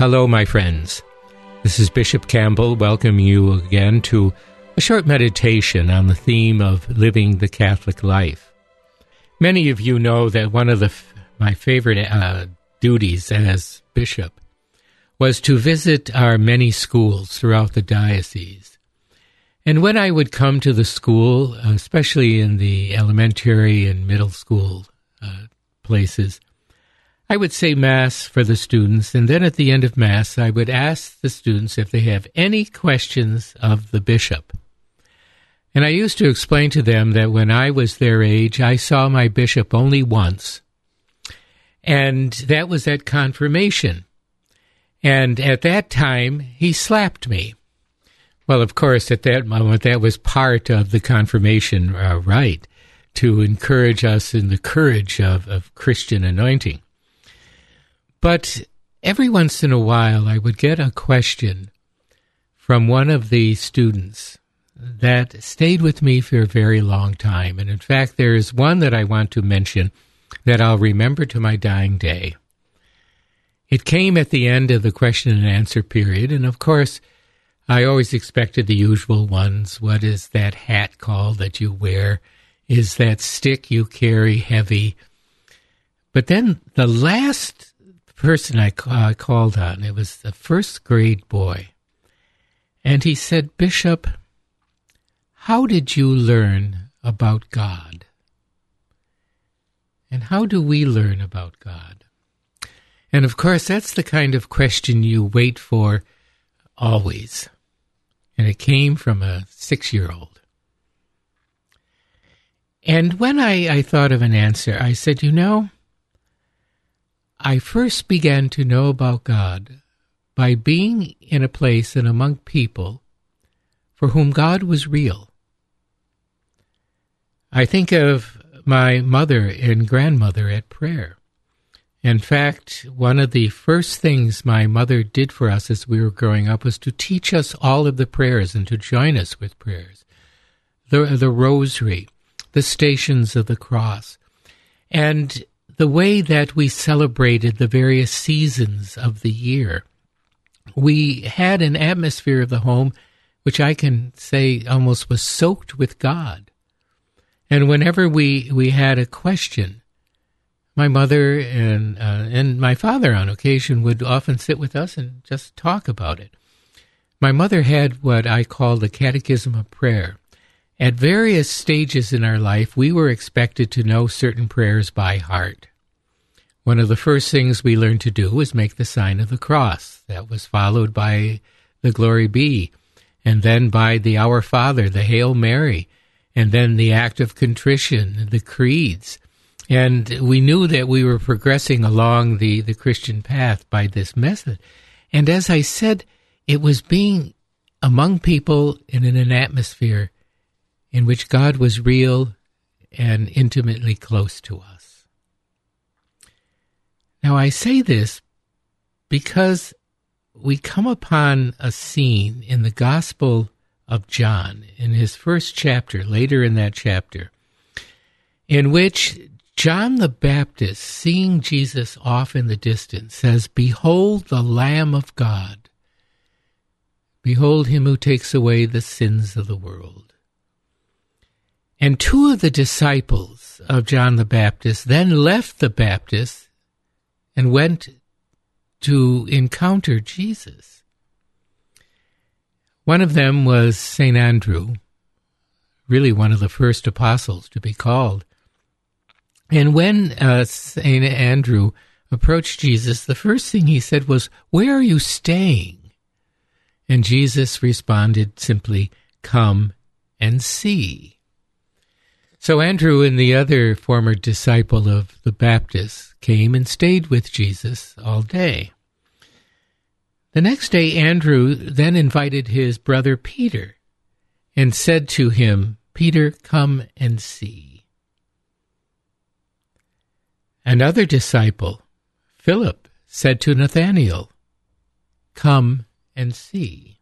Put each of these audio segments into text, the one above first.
Hello, my friends. This is Bishop Campbell welcoming you again to a short meditation on the theme of living the Catholic life. Many of you know that one of the, my favorite uh, duties as bishop was to visit our many schools throughout the diocese. And when I would come to the school, especially in the elementary and middle school uh, places, I would say Mass for the students, and then at the end of Mass, I would ask the students if they have any questions of the bishop. And I used to explain to them that when I was their age, I saw my bishop only once. And that was at confirmation. And at that time, he slapped me. Well, of course, at that moment, that was part of the confirmation uh, rite to encourage us in the courage of, of Christian anointing. But every once in a while, I would get a question from one of the students that stayed with me for a very long time. And in fact, there is one that I want to mention that I'll remember to my dying day. It came at the end of the question and answer period, and of course, I always expected the usual ones. What is that hat called that you wear? Is that stick you carry heavy? But then the last person I uh, called on. It was the first grade boy. And he said, Bishop, how did you learn about God? And how do we learn about God? And of course, that's the kind of question you wait for always. And it came from a six year old. And when I, I thought of an answer, I said, you know, I first began to know about God by being in a place and among people for whom God was real. I think of my mother and grandmother at prayer. In fact, one of the first things my mother did for us as we were growing up was to teach us all of the prayers and to join us with prayers. The, the rosary, the stations of the cross. And the way that we celebrated the various seasons of the year. We had an atmosphere of the home which I can say almost was soaked with God. And whenever we, we had a question, my mother and uh, and my father on occasion would often sit with us and just talk about it. My mother had what I call the Catechism of Prayer. At various stages in our life, we were expected to know certain prayers by heart. One of the first things we learned to do was make the sign of the cross. That was followed by the Glory Be, and then by the Our Father, the Hail Mary, and then the act of contrition, the creeds. And we knew that we were progressing along the, the Christian path by this method. And as I said, it was being among people and in an atmosphere in which God was real and intimately close to us. Now, I say this because we come upon a scene in the Gospel of John, in his first chapter, later in that chapter, in which John the Baptist, seeing Jesus off in the distance, says, Behold the Lamb of God. Behold him who takes away the sins of the world. And two of the disciples of John the Baptist then left the Baptist and went to encounter Jesus. One of them was St. Andrew, really one of the first apostles to be called. And when uh, St. Andrew approached Jesus, the first thing he said was, Where are you staying? And Jesus responded simply, Come and see. So Andrew and the other former disciple of the Baptist came and stayed with Jesus all day. The next day, Andrew then invited his brother Peter and said to him, Peter, come and see. Another disciple, Philip, said to Nathanael, Come and see.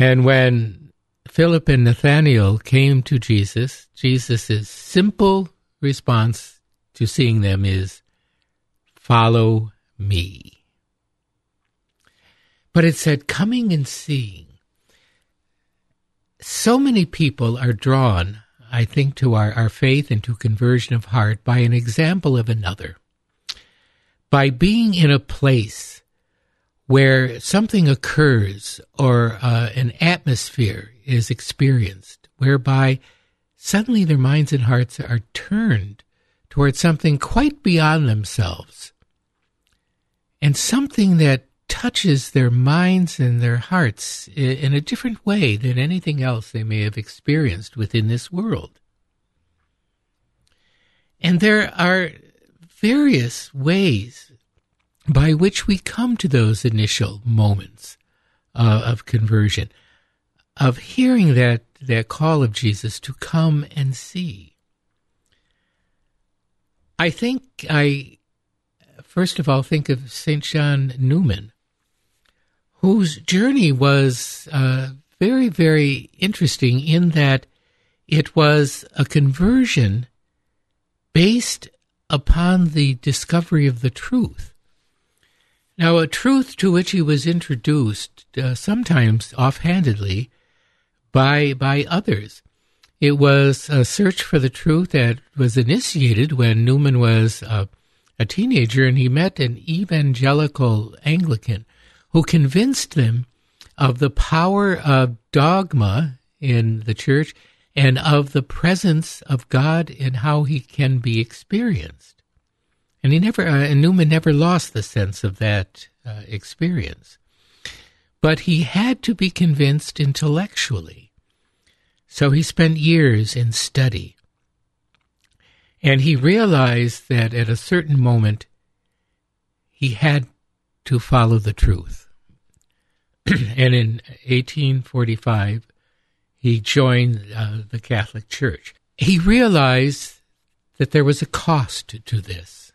And when Philip and Nathanael came to Jesus. Jesus' simple response to seeing them is, Follow me. But it said, coming and seeing. So many people are drawn, I think, to our, our faith and to conversion of heart by an example of another. By being in a place where something occurs or uh, an atmosphere is experienced, whereby suddenly their minds and hearts are turned towards something quite beyond themselves and something that touches their minds and their hearts in a different way than anything else they may have experienced within this world. And there are various ways by which we come to those initial moments uh, of conversion, of hearing that, that call of Jesus to come and see. I think I, first of all, think of St. John Newman, whose journey was uh, very, very interesting in that it was a conversion based upon the discovery of the truth. Now, a truth to which he was introduced, uh, sometimes offhandedly, by, by others. It was a search for the truth that was initiated when Newman was a teenager and he met an evangelical Anglican who convinced them of the power of dogma in the church and of the presence of God and how he can be experienced. And he never, uh, and Newman never lost the sense of that uh, experience. But he had to be convinced intellectually. So he spent years in study. And he realized that at a certain moment, he had to follow the truth. and in 1845, he joined uh, the Catholic Church. He realized that there was a cost to this.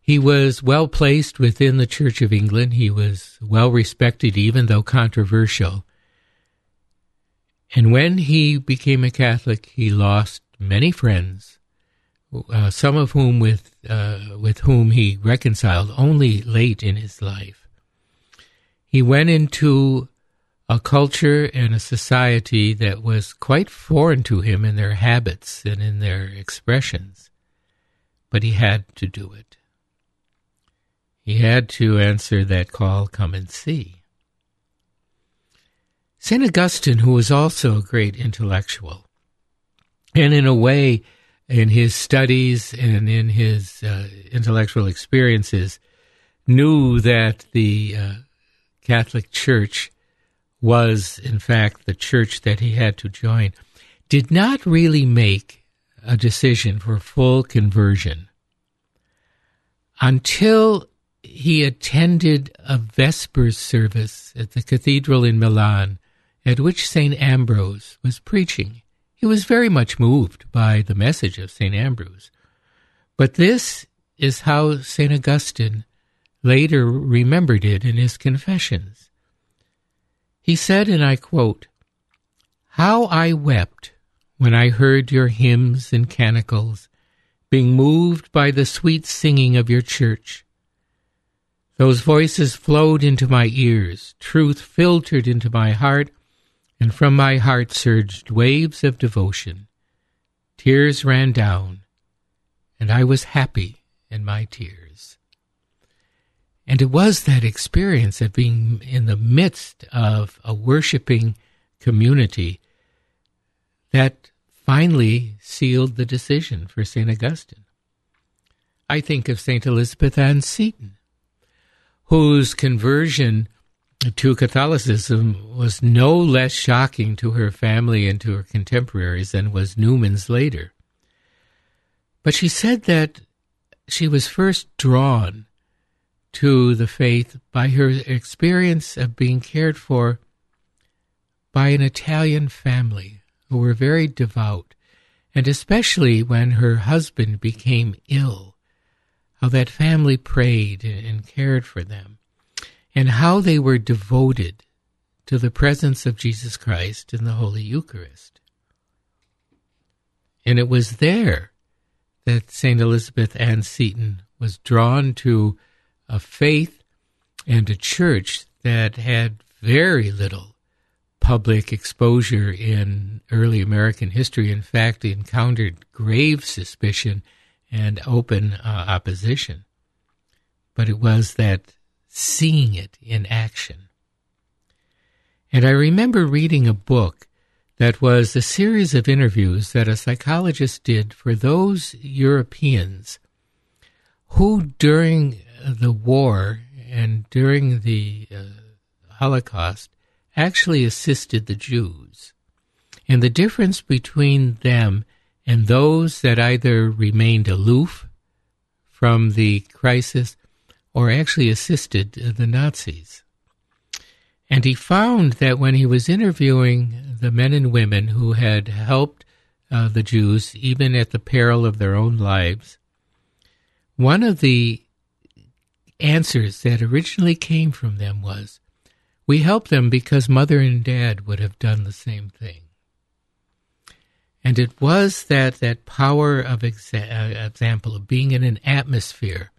He was well placed within the Church of England. He was well respected, even though controversial. And when he became a Catholic, he lost many friends, uh, some of whom with uh, with whom he reconciled only late in his life. He went into a culture and a society that was quite foreign to him in their habits and in their expressions, but he had to do it. He had to answer that call, come and see. St. Augustine, who was also a great intellectual, and in a way, in his studies and in his uh, intellectual experiences, knew that the uh, Catholic Church was, in fact, the church that he had to join, did not really make a decision for full conversion until he attended a Vespers service at the cathedral in Milan at which St. Ambrose was preaching. He was very much moved by the message of St. Ambrose. But this is how St. Augustine later remembered it in his confessions. He said, and I quote, How I wept when I heard your hymns and canticles, being moved by the sweet singing of your church those voices flowed into my ears, truth filtered into my heart, and from my heart surged waves of devotion. Tears ran down, and I was happy in my tears. And it was that experience of being in the midst of a worshiping community that finally sealed the decision for St. Augustine. I think of St. Elizabeth Ann Seton whose conversion to Catholicism was no less shocking to her family and to her contemporaries than was Newman's later. But she said that she was first drawn to the faith by her experience of being cared for by an Italian family who were very devout, and especially when her husband became ill how that family prayed and cared for them, and how they were devoted to the presence of Jesus Christ in the Holy Eucharist. And it was there that St. Elizabeth Ann Seton was drawn to a faith and a church that had very little public exposure in early American history. In fact, encountered grave suspicion and open uh, opposition. But it was that seeing it in action. And I remember reading a book that was a series of interviews that a psychologist did for those Europeans who, during the war and during the uh, Holocaust, actually assisted the Jews. And the difference between them and those that either remained aloof from the crisis or actually assisted the Nazis. And he found that when he was interviewing the men and women who had helped uh, the Jews, even at the peril of their own lives, one of the answers that originally came from them was, We helped them because mother and dad would have done the same thing. And it was that, that power of exa- uh, example of being in an atmosphere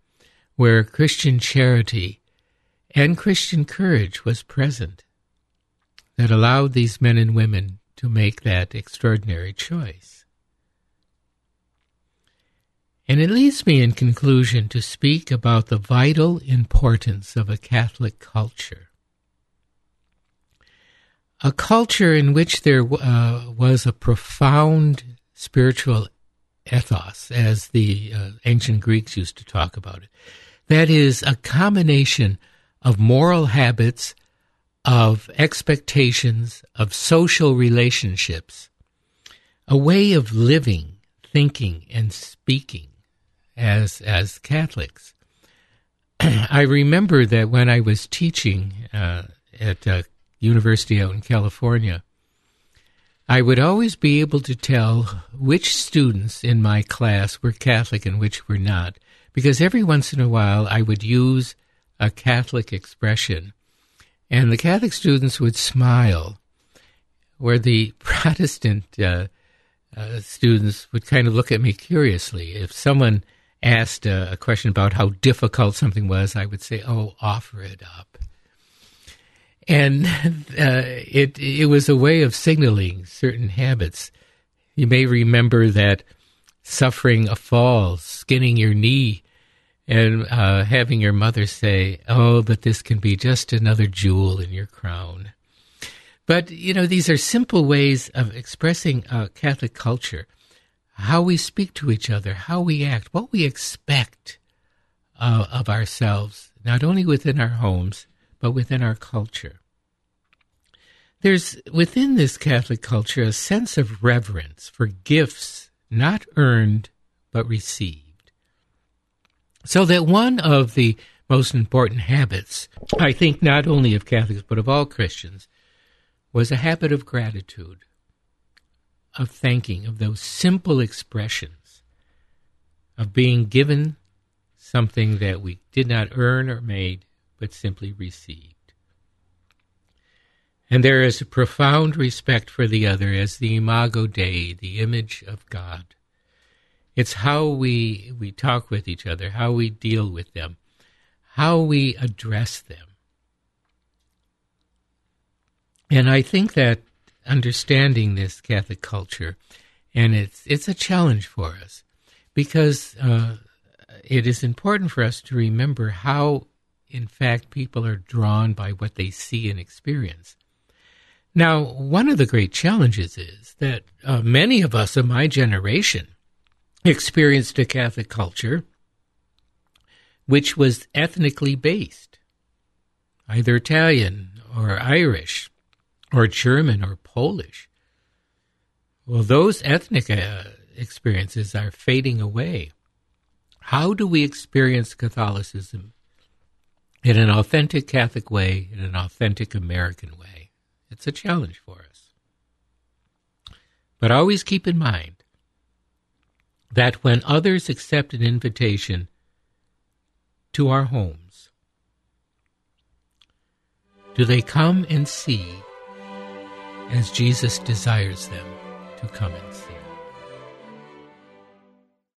where Christian charity and Christian courage was present that allowed these men and women to make that extraordinary choice. And it leads me in conclusion to speak about the vital importance of a Catholic culture. A culture in which there uh, was a profound spiritual ethos, as the uh, ancient Greeks used to talk about it. That is a combination of moral habits, of expectations, of social relationships, a way of living, thinking, and speaking as, as Catholics. I remember that when I was teaching uh, at a university out in California, I would always be able to tell which students in my class were Catholic and which were not, because every once in a while I would use a Catholic expression. And the Catholic students would smile, where the Protestant uh, uh, students would kind of look at me curiously. If someone asked a, a question about how difficult something was, I would say, "Oh, offer it up." And uh, it it was a way of signaling certain habits. You may remember that suffering a fall, skinning your knee, and uh, having your mother say, "Oh, but this can be just another jewel in your crown." But you know, these are simple ways of expressing uh, Catholic culture, how we speak to each other, how we act, what we expect uh, of ourselves, not only within our homes but within our culture. There's within this Catholic culture a sense of reverence for gifts not earned but received. So that one of the most important habits, I think not only of Catholics but of all Christians, was a habit of gratitude, of thanking, of those simple expressions, of being given something that we did not earn or made, but simply received. And there is a profound respect for the other as the imago Dei, the image of God. It's how we, we talk with each other, how we deal with them, how we address them. And I think that understanding this Catholic culture, and it's, it's a challenge for us because uh, it is important for us to remember how, in fact, people are drawn by what they see and experience. Now, one of the great challenges is that uh, many of us of my generation experienced a Catholic culture which was ethnically based, either Italian or Irish or German or Polish. Well, those ethnic uh, experiences are fading away. How do we experience Catholicism in an authentic Catholic way, in an authentic American way? It's a challenge for us. But always keep in mind that when others accept an invitation to our homes, do they come and see as Jesus desires them to come and see?